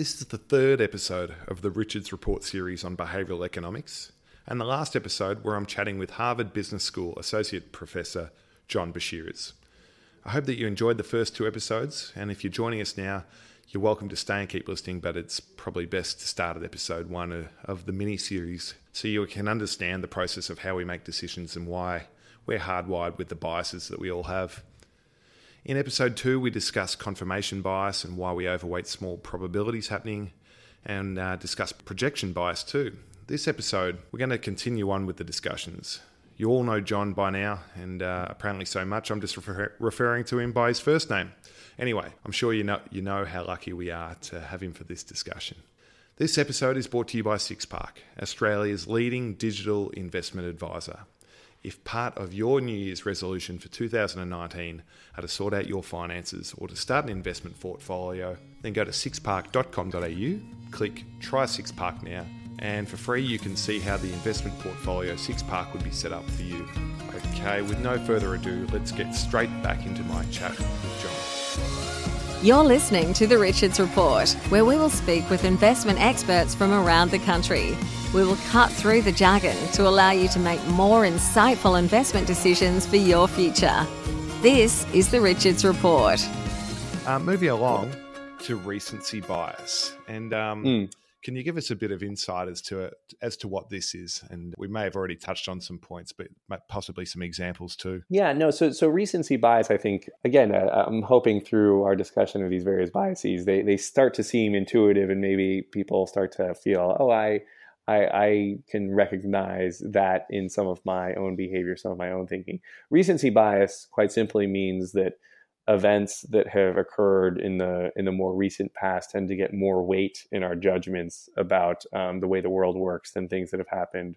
This is the third episode of the Richards Report series on behavioural economics, and the last episode where I'm chatting with Harvard Business School Associate Professor John Beshears. I hope that you enjoyed the first two episodes, and if you're joining us now, you're welcome to stay and keep listening, but it's probably best to start at episode one of the mini series so you can understand the process of how we make decisions and why we're hardwired with the biases that we all have. In episode two, we discuss confirmation bias and why we overweight small probabilities happening, and uh, discuss projection bias too. This episode, we're going to continue on with the discussions. You all know John by now, and uh, apparently so much, I'm just refer- referring to him by his first name. Anyway, I'm sure you know, you know how lucky we are to have him for this discussion. This episode is brought to you by SixPark, Australia's leading digital investment advisor. If part of your New Year's resolution for 2019 are to sort out your finances or to start an investment portfolio, then go to sixpark.com.au, click Try Sixpark now, and for free you can see how the investment portfolio Sixpark would be set up for you. Okay, with no further ado, let's get straight back into my chat with John. You're listening to The Richards Report, where we will speak with investment experts from around the country. We will cut through the jargon to allow you to make more insightful investment decisions for your future. This is The Richards Report. Uh, moving along to recency bias. And um, Mm. Can you give us a bit of insight as to it, as to what this is? And we may have already touched on some points, but possibly some examples too. Yeah, no. So, so recency bias. I think again, uh, I'm hoping through our discussion of these various biases, they they start to seem intuitive, and maybe people start to feel, oh, I, I, I can recognize that in some of my own behavior, some of my own thinking. Recency bias, quite simply, means that events that have occurred in the in the more recent past tend to get more weight in our judgments about um, the way the world works than things that have happened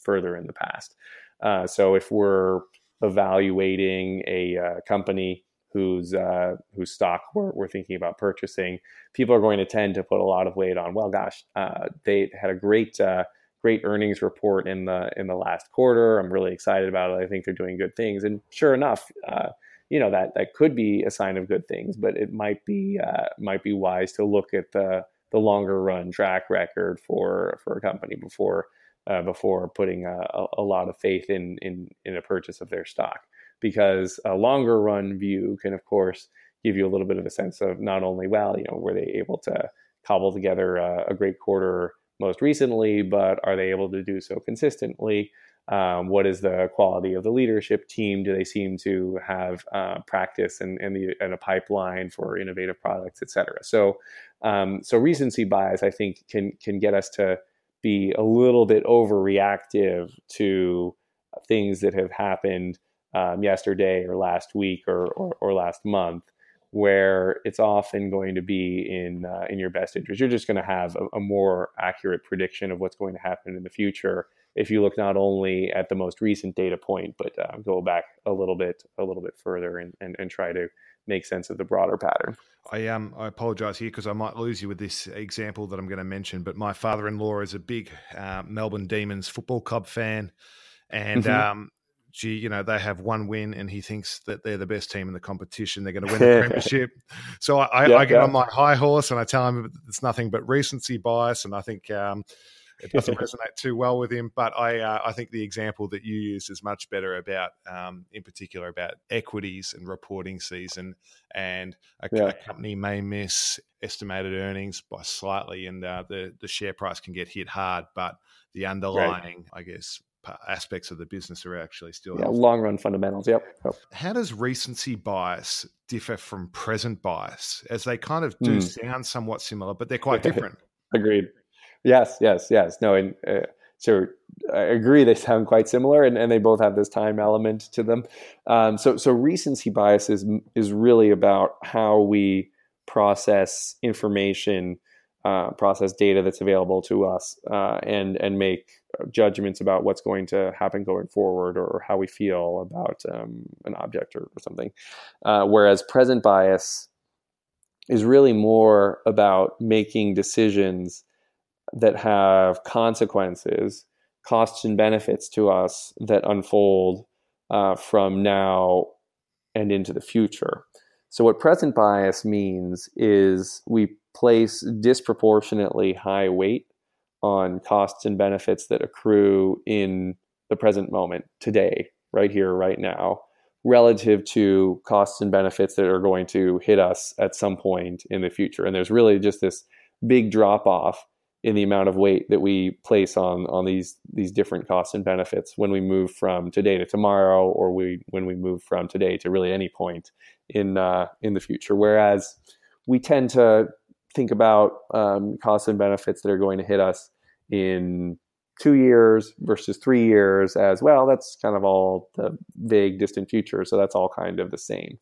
further in the past. Uh, so if we're evaluating a uh, company whose uh, whose stock we're, we're thinking about purchasing, people are going to tend to put a lot of weight on. Well, gosh, uh, they had a great uh, great earnings report in the in the last quarter. I'm really excited about it. I think they're doing good things, and sure enough. Uh, you know that that could be a sign of good things, but it might be uh, might be wise to look at the the longer run track record for for a company before uh, before putting a, a lot of faith in in in a purchase of their stock. Because a longer run view can of course give you a little bit of a sense of not only well you know were they able to cobble together a, a great quarter most recently but are they able to do so consistently um, what is the quality of the leadership team? Do they seem to have uh, practice and, and, the, and a pipeline for innovative products, et cetera? So, um, so recency bias, I think, can can get us to be a little bit overreactive to things that have happened um, yesterday or last week or, or, or last month, where it's often going to be in uh, in your best interest. You're just going to have a, a more accurate prediction of what's going to happen in the future if you look not only at the most recent data point, but uh, go back a little bit, a little bit further, and, and, and try to make sense of the broader pattern. I um I apologise here because I might lose you with this example that I'm going to mention, but my father-in-law is a big uh, Melbourne Demons football club fan, and Mhm. um. Gee, you know they have one win, and he thinks that they're the best team in the competition. They're going to win the premiership. So I, I, get yeah. on my high horse and I tell him it's nothing but recency bias, and I think um, it doesn't resonate too well with him. But I, uh, I think the example that you used is much better about, um, in particular, about equities and reporting season, and a, Yeah. a company may miss estimated earnings by slightly, and uh, the the share price can get hit hard, but the underlying, I guess, aspects of the business are actually still. Yeah, long run fundamentals. Yep. Yep. How does recency bias differ from present bias? As they kind of do Hmm. sound somewhat similar, but they're quite different. Agreed. Yes, yes, yes. No, and uh, so I agree. They sound quite similar, and, and they both have this time element to them. Um, so, so recency bias is is really about how we process information, uh, process data that's available to us, uh, and and make judgments about what's going to happen going forward, or, how we feel about um, an object or, or something. Uh, whereas present bias is really more about making decisions that have consequences, costs and benefits to us that unfold uh, from now and into the future. So, what present bias means is we place disproportionately high weight on costs and benefits that accrue in the present moment, today, right here, right now, relative to costs and benefits that are going to hit us at some point in the future. And there's really just this big drop off in the amount of weight that we place on on these these different costs and benefits when we move from today to tomorrow, or we when we move from today to really any point in uh, in the future. Whereas we tend to think about um, costs and benefits that are going to hit us in two years versus three years as well. That's kind of all the vague, distant future. So that's all kind of the same.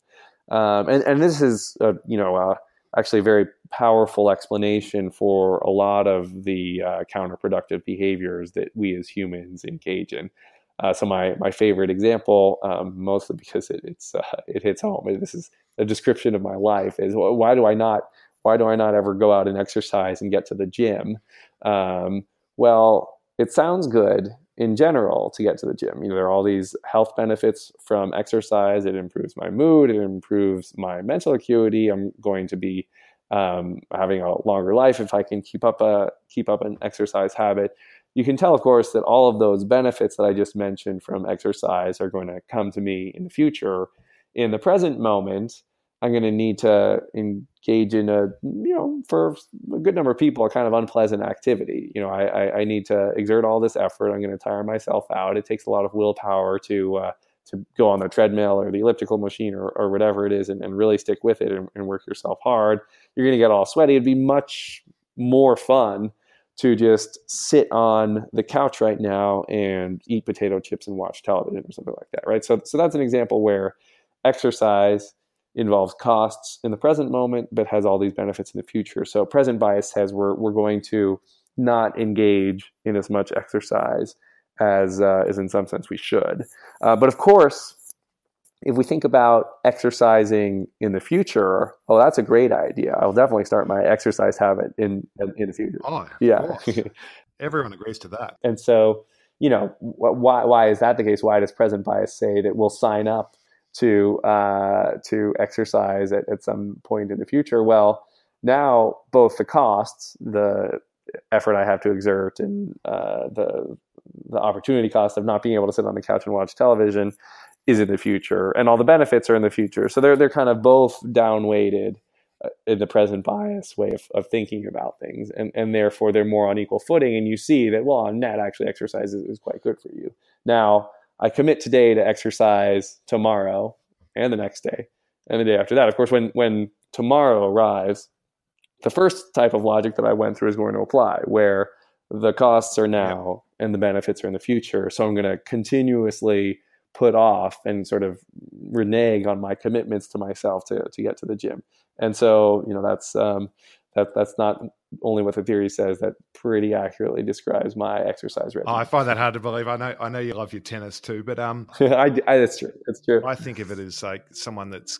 Um, and and this is a, you know. Actually a very powerful explanation for a lot of the uh, counterproductive behaviors that we as humans engage in. Uh, so my my favorite example, um, mostly because it, it's uh, it hits home. This is a description of my life. Is why do I not why do I not ever go out and exercise and get to the gym? Um, well, it sounds good in general to get to the gym. You know, there are all these health benefits from exercise. It improves my mood. It improves my mental acuity. I'm going to be um, having a longer life if I can keep up a keep up an exercise habit. You can tell, of course, that all of those benefits that I just mentioned from exercise are going to come to me in the future. In the present moment, I'm going to need to engage in a, you know, for a good number of people, a kind of unpleasant activity. You know, I, I, I need to exert all this effort. I'm going to tire myself out. It takes a lot of willpower to uh, to go on the treadmill or the elliptical machine or, or whatever it is and, and really stick with it and, and work yourself hard. You're going to get all sweaty. It'd be much more fun to just sit on the couch right now and eat potato chips and watch television or something like that, right? So, so that's an example where exercise involves costs in the present moment, but has all these benefits in the future. So present bias says we're, we're going to not engage in as much exercise as, uh, as in some sense we should. Uh, but of course, if we think about exercising in the future, oh, that's a great idea. I'll definitely start my exercise habit in in the future. Oh, yeah. Everyone agrees to that. And so, you know, why why is that the case? Why does present bias say that we'll sign up to uh, to exercise at, at some point in the future. Well, now both the costs, the effort I have to exert, and uh, the the opportunity cost of not being able to sit on the couch and watch television is in the future, and all the benefits are in the future. So they're they're kind of both downweighted uh, in the present bias way of, of thinking about things, and and therefore they're more on equal footing. And you see that well, on net, actually, exercise is, is quite good for you. Now I commit today to exercise tomorrow and the next day and the day after that. Of course, when when tomorrow arrives, the first type of logic that I went through is going to apply, where the costs are now and the benefits are in the future. So I'm going to continuously put off and sort of renege on my commitments to myself to to get to the gym. And so you know that's um, that that's not only what the theory says that pretty accurately describes my exercise regimen. Oh, I find that hard to believe. I know I know you love your tennis too, but um, I, I, that's true. That's true. I think of it as like someone that's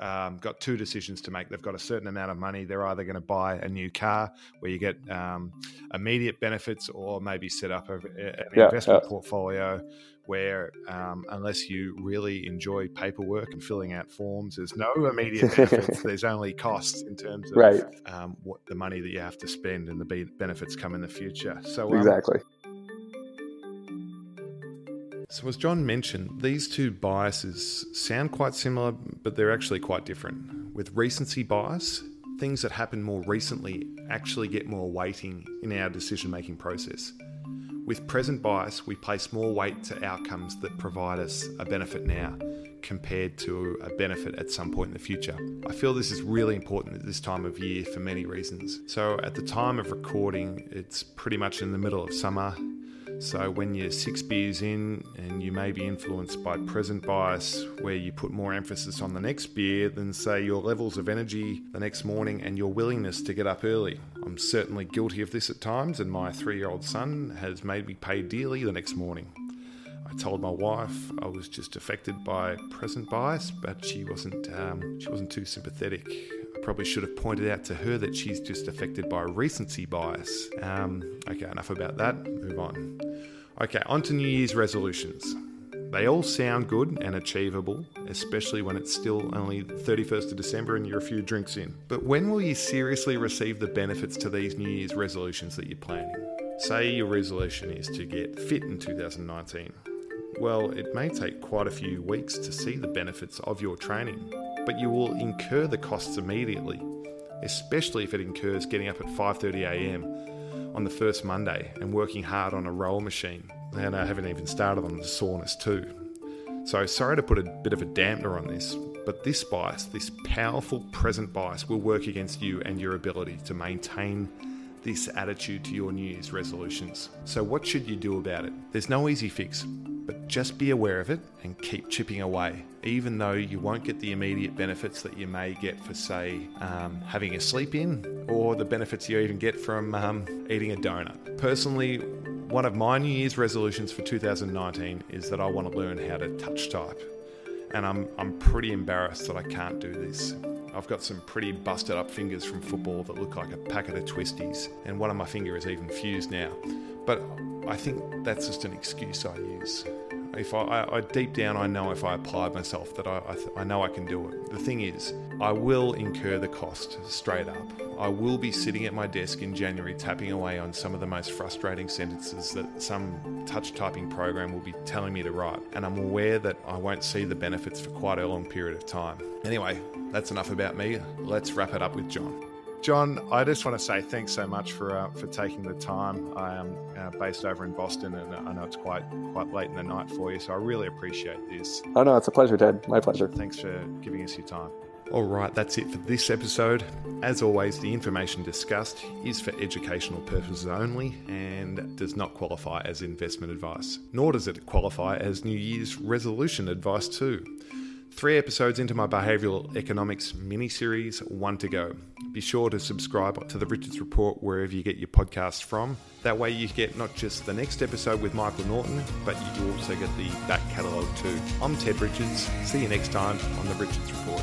um, got two decisions to make. They've got a certain amount of money. They're either going to buy a new car where you get um, immediate benefits, or maybe set up a, an yeah, investment yeah. portfolio where, um, unless you really enjoy paperwork and filling out forms, there's no immediate benefits. there's only costs in terms of right. Um, what the money that you have to spend, and the benefits come in the future. So um, exactly. So, as John mentioned, these two biases sound quite similar, but they're actually quite different. With recency bias, things that happen more recently actually get more weighting in our decision making process. With present bias, we place more weight to outcomes that provide us a benefit now compared to a benefit at some point in the future. I feel this is really important at this time of year for many reasons. So, at the time of recording, it's pretty much in the middle of summer. So, when you're six beers in and you may be influenced by present bias, where you put more emphasis on the next beer than, say, your levels of energy the next morning and your willingness to get up early. I'm certainly guilty of this at times, and my three year old son has made me pay dearly the next morning. I told my wife I was just affected by present bias, but she wasn't. Um, she wasn't too sympathetic probably should have pointed out to her that she's just affected by recency bias. Um, okay, enough about that. Move on. Okay, on to New Year's resolutions. They all sound good and achievable, especially when it's still only 31st of December and you're a few drinks in. But when will you seriously receive the benefits to these New Year's resolutions that you're planning? Say your resolution is to get fit in 2019. Well, it may take quite a few weeks to see the benefits of your training, but you will incur the costs immediately, especially if it incurs getting up at 5:30 a.m. on the first Monday and working hard on a roll machine and I haven't even started on the soreness too. So sorry to put a bit of a dampener on this, but this bias, this powerful present bias, will work against you and your ability to maintain this attitude to your New Year's resolutions. So, what should you do about it? There's no easy fix, but just be aware of it and keep chipping away, even though you won't get the immediate benefits that you may get for, say, um, having a sleep in or the benefits you even get from um, eating a donut. Personally, one of my New Year's resolutions for 2019 is that I want to learn how to touch type. And I'm, I'm pretty embarrassed that I can't do this. I've got some pretty busted up fingers from football that look like a packet of twisties, and one of my fingers is even fused now. But I think that's just an excuse I use if I, I, I, deep down I know if I apply myself that I, I, th- I know I can do it. The thing is, I will incur the cost straight up. I will be sitting at my desk in January tapping away on some of the most frustrating sentences that some touch typing program will be telling me to write, and I'm aware that I won't see the benefits for quite a long period of time. Anyway, that's enough about me. Let's wrap it up with John. John, I just want to say thanks so much for uh, for taking the time. I am uh, based over in Boston, and I know it's quite quite late in the night for you, so I really appreciate this. Oh no, it's a pleasure, Ted. My pleasure. Thanks for giving us your time. All right, that's it for this episode. As always, the information discussed is for educational purposes only and does not qualify as investment advice, nor does it qualify as New Year's resolution advice, too. Three episodes into my behavioural economics mini series, one to go. Be sure to subscribe to the Richards Report wherever you get your podcasts from. That way, you get not just the next episode with Michael Norton, but you also get the back catalogue too. I'm Ted Richards. See you next time on the Richards Report.